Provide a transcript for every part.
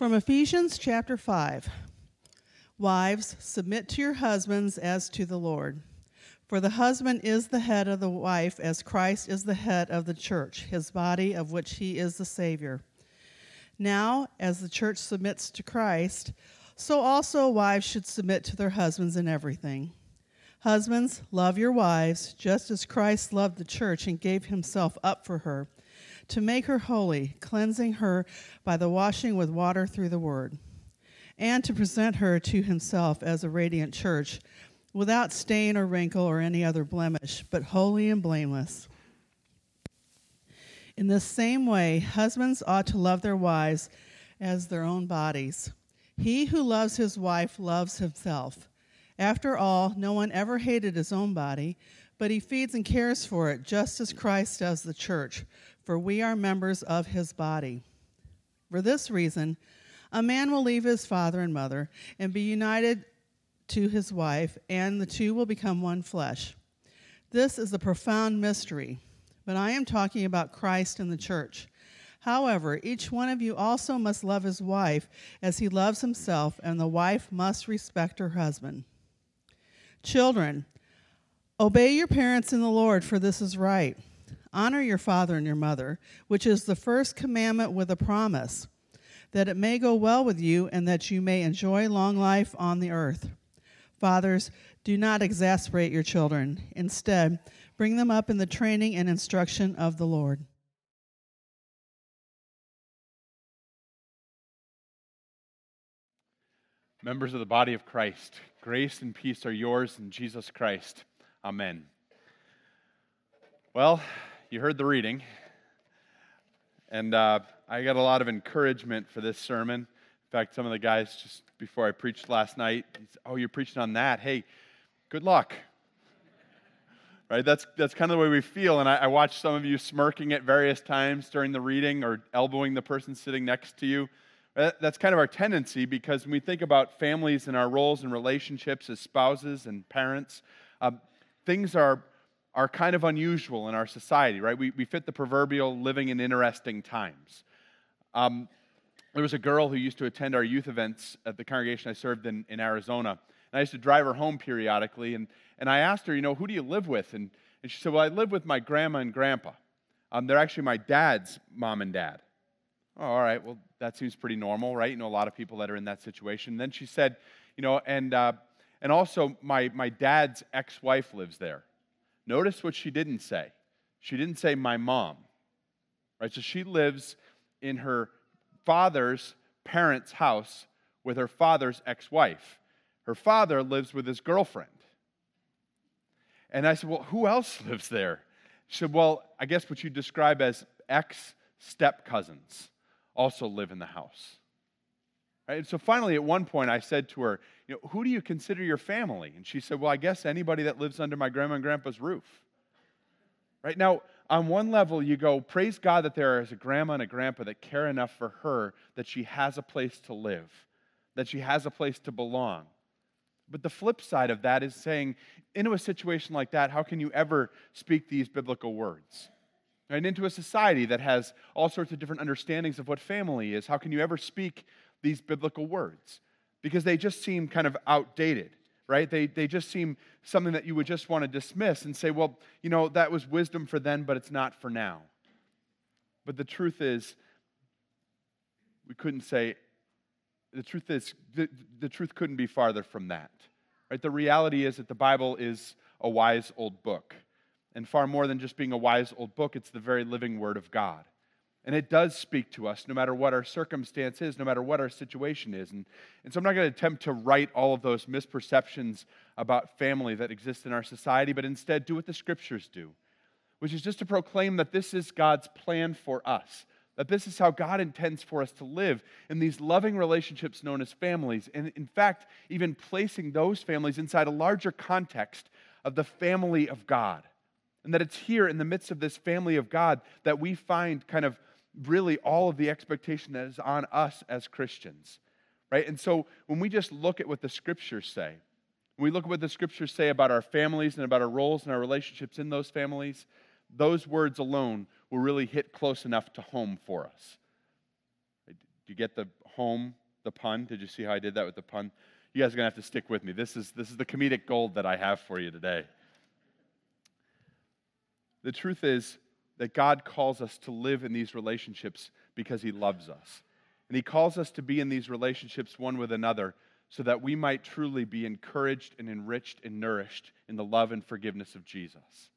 From Ephesians chapter 5 Wives, submit to your husbands as to the Lord. For the husband is the head of the wife, as Christ is the head of the church, his body, of which he is the Savior. Now, as the church submits to Christ, so also wives should submit to their husbands in everything. Husbands, love your wives, just as Christ loved the church and gave himself up for her to make her holy, cleansing her by the washing with water through the word, and to present her to himself as a radiant church, without stain or wrinkle or any other blemish, but holy and blameless. In the same way, husbands ought to love their wives as their own bodies. He who loves his wife loves himself. After all, no one ever hated his own body, but he feeds and cares for it, just as Christ does the church for we are members of his body. For this reason, a man will leave his father and mother and be united to his wife, and the two will become one flesh. This is a profound mystery, but I am talking about Christ and the church. However, each one of you also must love his wife as he loves himself, and the wife must respect her husband. Children, obey your parents in the Lord, for this is right. Honor your father and your mother, which is the first commandment with a promise, that it may go well with you and that you may enjoy long life on the earth. Fathers, do not exasperate your children. Instead, bring them up in the training and instruction of the Lord. Members of the body of Christ, grace and peace are yours in Jesus Christ. Amen. Well, you heard the reading. And uh, I got a lot of encouragement for this sermon. In fact, some of the guys just before I preached last night, oh, you're preaching on that. Hey, good luck. right? That's, that's kind of the way we feel. And I, I watched some of you smirking at various times during the reading or elbowing the person sitting next to you. That's kind of our tendency because when we think about families and our roles and relationships as spouses and parents, uh, things are are kind of unusual in our society, right? We, we fit the proverbial living in interesting times. Um, there was a girl who used to attend our youth events at the congregation I served in, in Arizona. And I used to drive her home periodically. And, and I asked her, you know, who do you live with? And, and she said, well, I live with my grandma and grandpa. Um, they're actually my dad's mom and dad. Oh, all right, well, that seems pretty normal, right? You know, a lot of people that are in that situation. And then she said, you know, and, uh, and also my, my dad's ex wife lives there. Notice what she didn't say. She didn't say, my mom. Right? So she lives in her father's parents' house with her father's ex wife. Her father lives with his girlfriend. And I said, Well, who else lives there? She said, Well, I guess what you describe as ex step cousins also live in the house. Right? And so finally, at one point, I said to her, you know, Who do you consider your family? And she said, Well, I guess anybody that lives under my grandma and grandpa's roof. Right? Now, on one level, you go, Praise God that there is a grandma and a grandpa that care enough for her that she has a place to live, that she has a place to belong. But the flip side of that is saying, into a situation like that, how can you ever speak these biblical words? And into a society that has all sorts of different understandings of what family is, how can you ever speak these biblical words because they just seem kind of outdated, right? They, they just seem something that you would just want to dismiss and say, well, you know, that was wisdom for then, but it's not for now. But the truth is, we couldn't say, the truth is, the, the truth couldn't be farther from that. Right? The reality is that the Bible is a wise old book. And far more than just being a wise old book, it's the very living Word of God. And it does speak to us no matter what our circumstance is, no matter what our situation is. And, and so I'm not going to attempt to right all of those misperceptions about family that exist in our society, but instead do what the scriptures do, which is just to proclaim that this is God's plan for us, that this is how God intends for us to live in these loving relationships known as families. And in fact, even placing those families inside a larger context of the family of God. And that it's here in the midst of this family of God that we find kind of really all of the expectation that is on us as Christians, right? And so when we just look at what the scriptures say, when we look at what the scriptures say about our families and about our roles and our relationships in those families, those words alone will really hit close enough to home for us. Do you get the home, the pun? Did you see how I did that with the pun? You guys are going to have to stick with me. This is, this is the comedic gold that I have for you today. The truth is that God calls us to live in these relationships because He loves us. And He calls us to be in these relationships one with another so that we might truly be encouraged and enriched and nourished in the love and forgiveness of Jesus.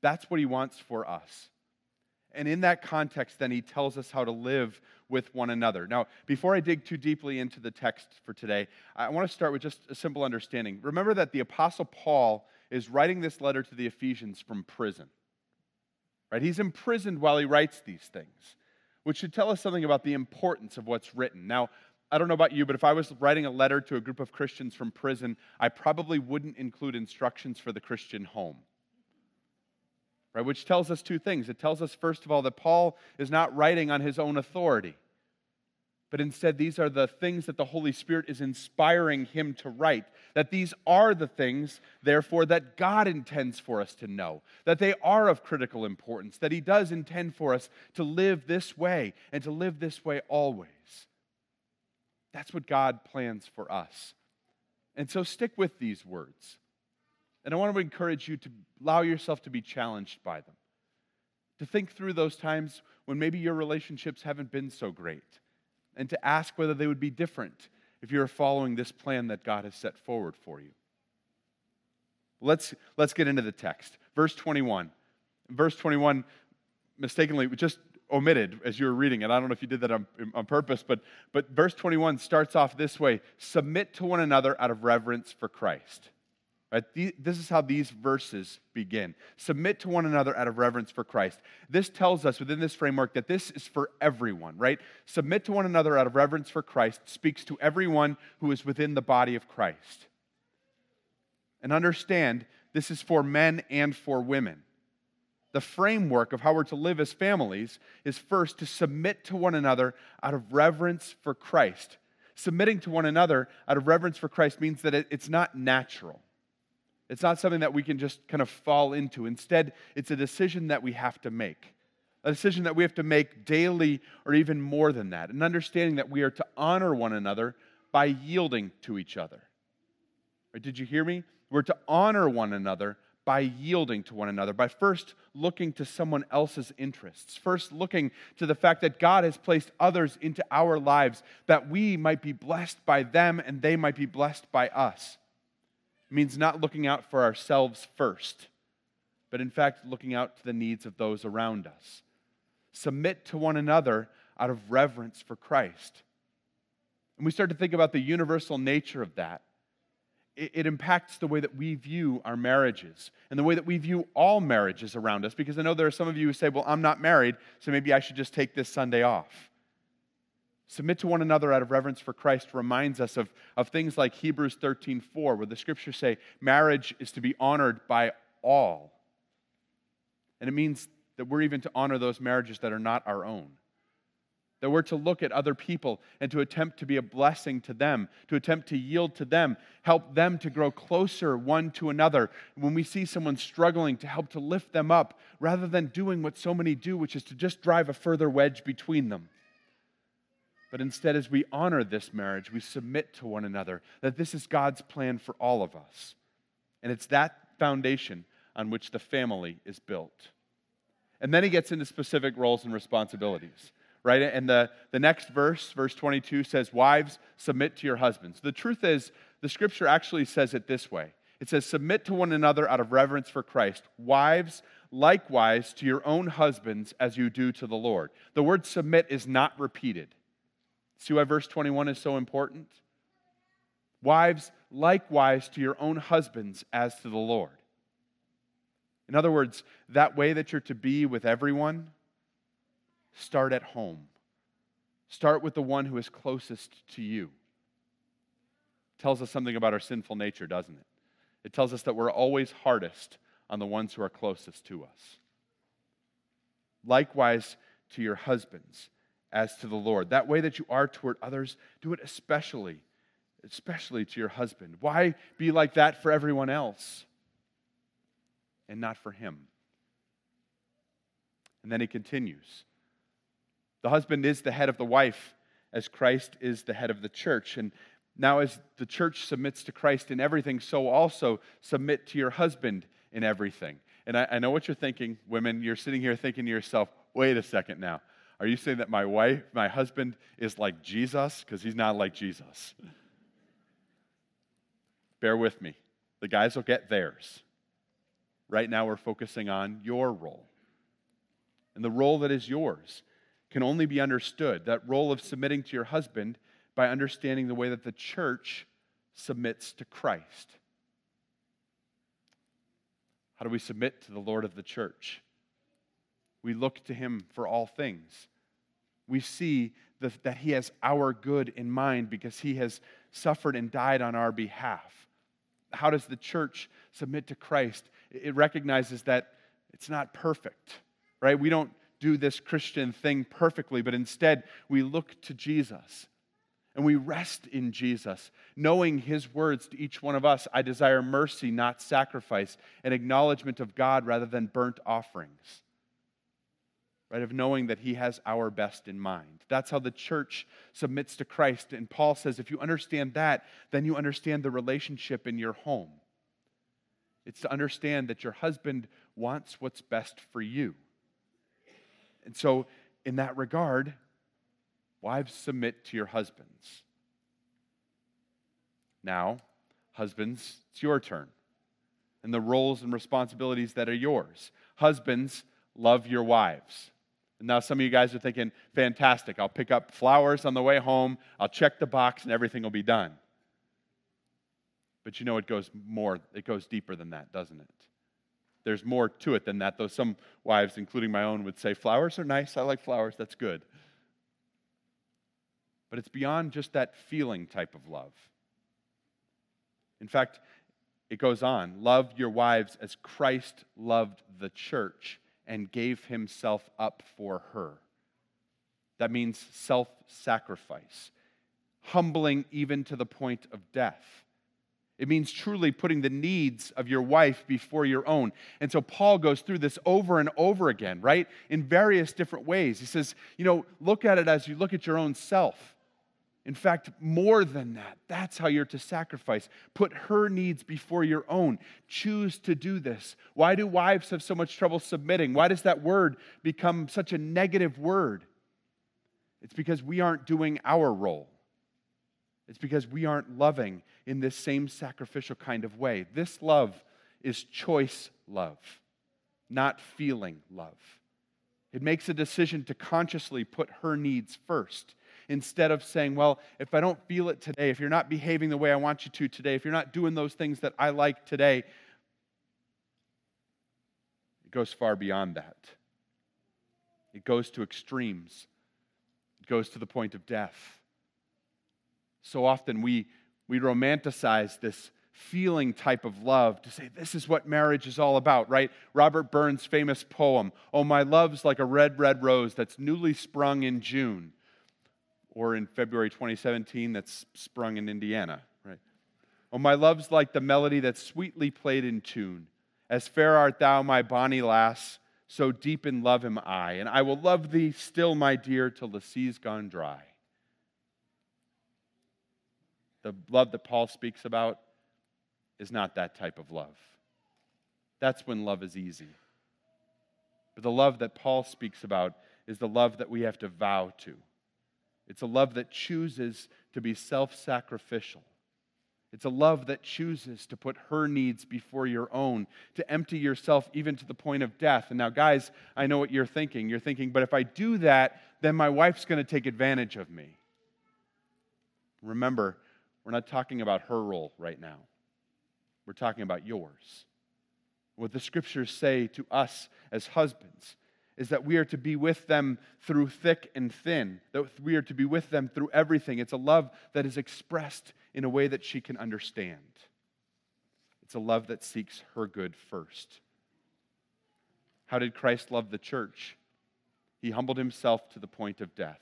That's what He wants for us. And in that context, then He tells us how to live with one another. Now, before I dig too deeply into the text for today, I want to start with just a simple understanding. Remember that the Apostle Paul is writing this letter to the Ephesians from prison. Right? He's imprisoned while he writes these things, which should tell us something about the importance of what's written. Now, I don't know about you, but if I was writing a letter to a group of Christians from prison, I probably wouldn't include instructions for the Christian home. Right, which tells us two things. It tells us, first of all, that Paul is not writing on his own authority but instead these are the things that the Holy Spirit is inspiring him to write. That these are the things, therefore, that God intends for us to know, that they are of critical importance, that He does intend for us to live this way and to live this way always. That's what God plans for us. And so stick with these words. And I want to encourage you to allow yourself to be challenged by them, to think through those times when maybe your relationships haven't been so great and to ask whether they would be different if you're following this plan that God has set forward for you. Let's, let's get into the text. Verse 21. Verse 21, mistakenly, just omitted as you were reading it. I don't know if you did that on, on purpose, but, but verse 21 starts off this way Submit to one another out of reverence for Christ. Right? This is how these verses begin. Submit to one another out of reverence for Christ. This tells us within this framework that this is for everyone, right? Submit to one another out of reverence for Christ speaks to everyone who is within the body of Christ. And understand, this is for men and for women. The framework of how we're to live as families is first to submit to one another out of reverence for Christ. Submitting to one another out of reverence for Christ means that it's not natural. It's not something that we can just kind of fall into. Instead, it's a decision that we have to make. A decision that we have to make daily or even more than that. An understanding that we are to honor one another by yielding to each other. Or did you hear me? We're to honor one another by yielding to one another, by first looking to someone else's interests, first looking to the fact that God has placed others into our lives that we might be blessed by them and they might be blessed by us means not looking out for ourselves first, but in fact looking out to the needs of those around us. Submit to one another out of reverence for Christ. And we start to think about the universal nature of that. It, it, impacts the way that we view our marriages and the way that we view all marriages around us. Because I know there are some of you who say, Well, I'm not married, so maybe I should just take this Sunday off. Submit to one another out of reverence for Christ reminds us of, of things like Hebrews 13 4, where the scriptures say marriage is to be honored by all. And it means that we're even to honor those marriages that are not our own. That we're to look at other people and to attempt to be a blessing to them, to attempt to yield to them, help them to grow closer one to another. When we see someone struggling, to help to lift them up, rather than doing what so many do, which is to just drive a further wedge between them. But instead, as we honor this marriage, we submit to one another that this is God's plan for all of us. And it's that foundation on which the family is built. And then he gets into specific roles and responsibilities, right? And the, the next verse, verse 22, says, Wives, submit to your husbands. The truth is, the scripture actually says it this way it says, Submit to one another out of reverence for Christ. Wives, likewise to your own husbands as you do to the Lord. The word submit is not repeated. See why verse 21 is so important? Wives, likewise to your own husbands as to the Lord. In other words, that way that you're to be with everyone, start at home. Start with the one who is closest to you. tells us something about our sinful nature, doesn't it? It tells us that we're always hardest on the ones who are closest to us. Likewise to your husbands as to the Lord. That way that you are toward others, do it especially, especially to your husband. Why be like that for everyone else and not for him? And then he continues The husband is the head of the wife, as Christ is the head of the church. And now, as the church submits to Christ in everything, so also submit to your husband in everything. And I, I know what you're thinking, women. You're sitting here thinking to yourself, wait a second now. Are you saying that my wife, my husband, is like Jesus? Because he's not like Jesus. Bear with me. The guys will get theirs. Right now, we're focusing on your role. And the role that is yours can only be understood that role of submitting to your husband by understanding the way that the church submits to Christ. How do we submit to the Lord of the church? We look to him for all things. We see that he has our good in mind because he has suffered and died on our behalf. How does the church submit to Christ? It recognizes that it's not perfect, right? We don't do this Christian thing perfectly, but instead we look to Jesus and we rest in Jesus, knowing his words to each one of us I desire mercy, not sacrifice, an acknowledgement of God rather than burnt offerings. Right, of knowing that he has our best in mind. That's how the church submits to Christ. And Paul says if you understand that, then you understand the relationship in your home. It's to understand that your husband wants what's best for you. And so, in that regard, Wives, submit to your husbands. Now, husbands, it's your turn. And the roles and responsibilities that are yours. Husbands, love your wives. Now some of you guys are thinking, fantastic, I'll pick up flowers on the way home, I'll check the box, and everything will be done. But you know, it goes more, it goes deeper than that, doesn't it? There's more to it than that, though some wives, including my own, would say, Flowers are nice, I like flowers, that's good but it's beyond just that feeling type of love. In fact, it goes on love your wives as Christ loved the church and gave himself up for her. That means self sacrifice, humbling even to the point of death. It means truly putting the needs of your wife before your own. And so Paul goes through this over and over again, right? In various different ways. He says, you know, look at it as you look at your own self. In fact, more than that, that's how you're to sacrifice. Put her needs before your own. Choose to do this. Why do wives have so much trouble submitting? Why does that word become such a negative word? It's because we aren't doing our role. It's because we aren't loving in this same sacrificial kind of way. This love is choice love, not feeling love. It makes a decision to consciously put her needs first instead of saying, well, if I don't feel it today, if you're not behaving the way I want you to today, if you're not doing those things that I like today, it goes far beyond that. It goes to extremes, it goes to the point of death. So often we, we romanticize this feeling type of love to say this is what marriage is all about, right? Robert Burns' famous poem, Oh, my love's like a red, red rose that's newly sprung in June or in February 2017 that's sprung in Indiana, right? Oh, my love's like the melody that's sweetly played in tune. As fair art thou, my bonny lass, so deep in love am I, and I will love thee still, my dear, till the sea's gone dry. The love that Paul speaks about is not that type of love. That's when love is easy. But the love that Paul speaks about is the love that we have to vow to. It's a love that chooses to be self sacrificial. It's a love that chooses to put her needs before your own, to empty yourself even to the point of death. And now, guys, I know what you're thinking. You're thinking, but if I do that, then my wife's going to take advantage of me. Remember, we're not talking about her role right now, we're talking about yours. What the scriptures say to us as husbands is that we are to be with them through thick and thin, that we are to be with them through everything. It's a love that is expressed in a way that she can understand. It's a love that seeks her good first. How did Christ love the church? He humbled himself to the point of death.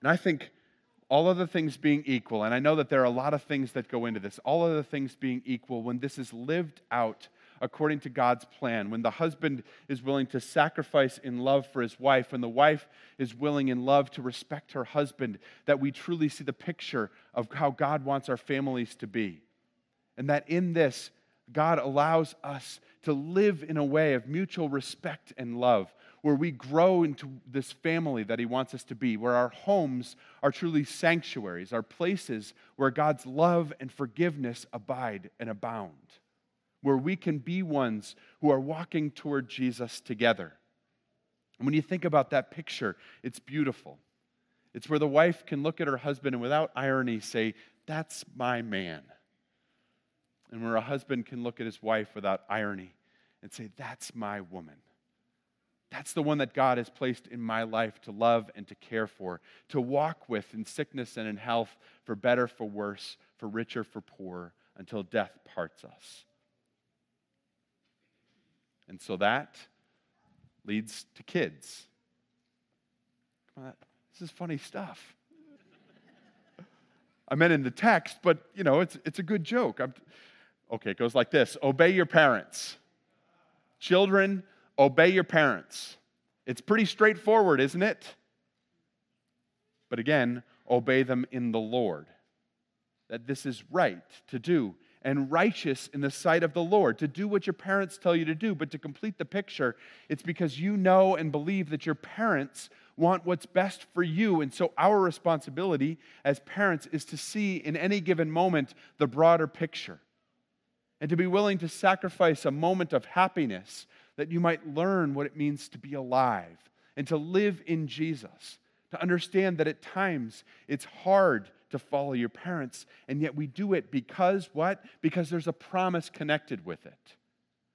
And I think all other things being equal, and I know that there are a lot of things that go into this, all other things being equal, when this is lived out according to God's plan. When the husband is willing to sacrifice in love for his wife, when the wife is willing in love to respect her husband, that we truly see the picture of how God wants our families to be. And that in this, God allows us to live in a way of mutual respect and love, where we grow into this family that He wants us to be, where our homes are truly sanctuaries, are places where God's love and forgiveness abide and abound, where we can be ones who are walking toward Jesus together. And when you think about that picture, it's beautiful. It's where the wife can look at her husband and without irony say, That's my man and where a husband can look at his wife without irony and say, That's my woman. That's the one that God has placed in my life to love and to care for, to walk with in sickness and in health, for better, for worse, for richer, for poorer, until death parts us. And so that leads to kids. Come on, this is funny stuff. I meant in the text, but you know, it's, it's a good joke. I'm, Okay, it goes like this Obey your parents. Children, obey your parents. It's pretty straightforward, isn't it? But again, obey them in the Lord. That this is right to do and righteous in the sight of the Lord, to do what your parents tell you to do. But to complete the picture, it's because you know and believe that your parents want what's best for you. And so, our responsibility as parents is to see in any given moment the broader picture and to be willing to sacrifice a moment of happiness that you might learn what it means to be alive and to live in Jesus. To understand that at times it's hard to follow your parents, and yet we do it because what? Because there's a promise connected with it.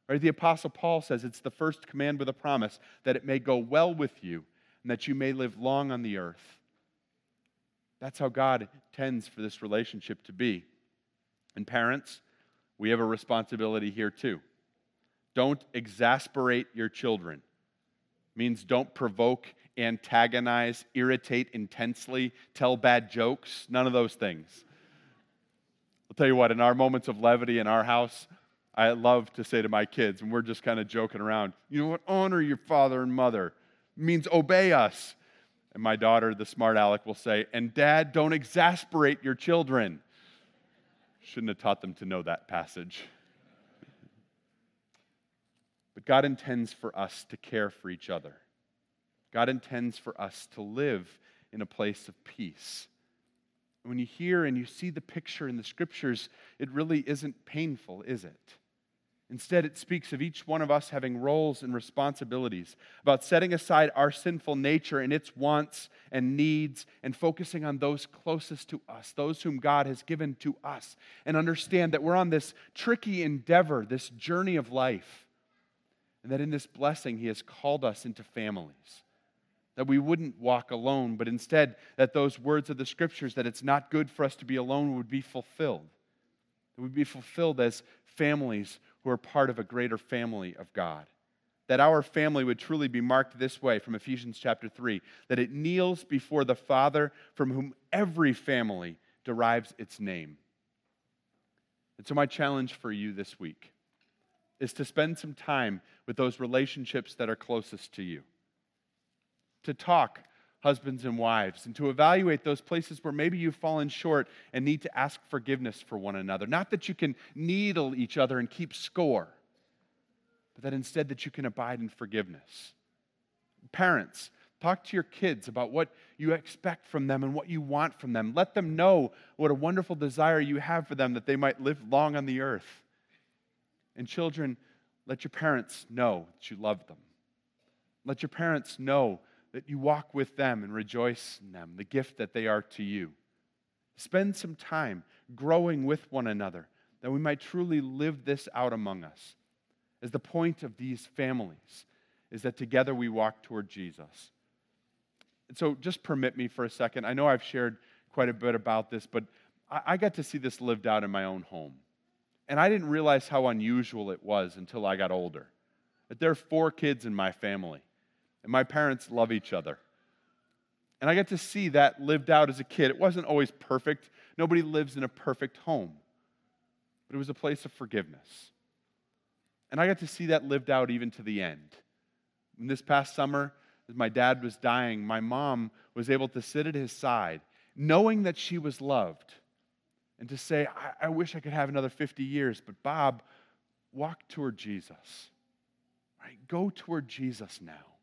Right? The Apostle Paul says it's the first command with a promise that it may go well with you and that you may live long on the earth. That's how God tends for this relationship to be. And parents, we have a responsibility here too. Don't exasperate your children. means don't provoke, antagonize, irritate intensely, tell bad jokes, none of those things. I'll tell you what, in our moments of levity in our house, I love to say to my kids, and we're just kind of joking around, you know what? Honor your father and mother it means obey us. And my daughter, the smart aleck, will say, and dad, don't exasperate your children. Shouldn't have taught them to know that passage. But God intends for us to care for each other. God intends for us to live in a place of peace. When you hear and you see the picture in the scriptures, it really isn't painful, is it? Instead, it speaks of each one of us having roles and responsibilities, about setting aside our sinful nature and its wants and needs, and focusing on those closest to us, those whom God has given to us, and understand that we're on this tricky endeavor, this journey of life, and that in this blessing, He has called us into families. That we wouldn't walk alone, but instead, that those words of the scriptures, that it's not good for us to be alone, would be fulfilled. It would be fulfilled as families who are part of a greater family of God. That our family would truly be marked this way from Ephesians chapter 3 that it kneels before the Father from whom every family derives its name. And so, my challenge for you this week is to spend some time with those relationships that are closest to you, to talk husbands and wives, and to evaluate those places where maybe you've fallen short and need to ask forgiveness for one another. Not that you can needle each other and keep score, but that instead that you can abide in forgiveness. Parents, talk to your kids about what you expect from them and what you want from them. Let them know what a wonderful desire you have for them that they might live long on the earth. And children, let your parents know that you love them. Let your parents know that you walk with them and rejoice in them, the gift that they are to you. Spend some time growing with one another that we might truly live this out among us. As the point of these families is that together we walk toward Jesus. And so just permit me for a second. I know I've shared quite a bit about this, but I got to see this lived out in my own home. And I didn't realize how unusual it was until I got older. That there are four kids in my family and my parents love each other. And I got to see that lived out as a kid. It wasn't always perfect. Nobody lives in a perfect home. But it was a place of forgiveness. And I got to see that lived out even to the end. And this past summer, as my dad was dying, my mom was able to sit at his side, knowing that she was loved, and to say, I, I wish I could have another 50 years, but Bob, walk toward Jesus. Right? Go toward Jesus now.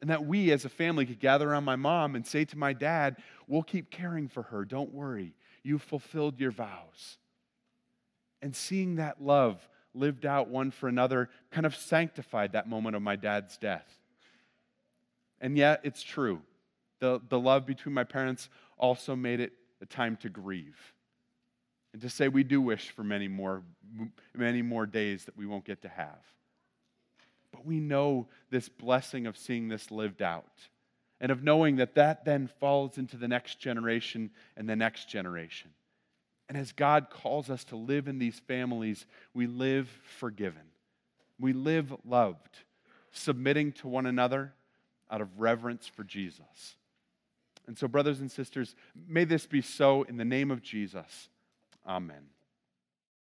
And that we as a family could gather around my mom and say to my dad, We'll keep caring for her. Don't worry. You've fulfilled your vows. And seeing that love lived out one for another kind of sanctified that moment of my dad's death. And yet, it's true. The, the love between my parents also made it a time to grieve and to say we do wish for many more, many more days that we won't get to have. But we know this blessing of seeing this lived out and of knowing that that then falls into the next generation and the next generation. And as God calls us to live in these families, we live forgiven. We live loved, submitting to one another out of reverence for Jesus. And so, brothers and sisters, may this be so in the name of Jesus. Amen.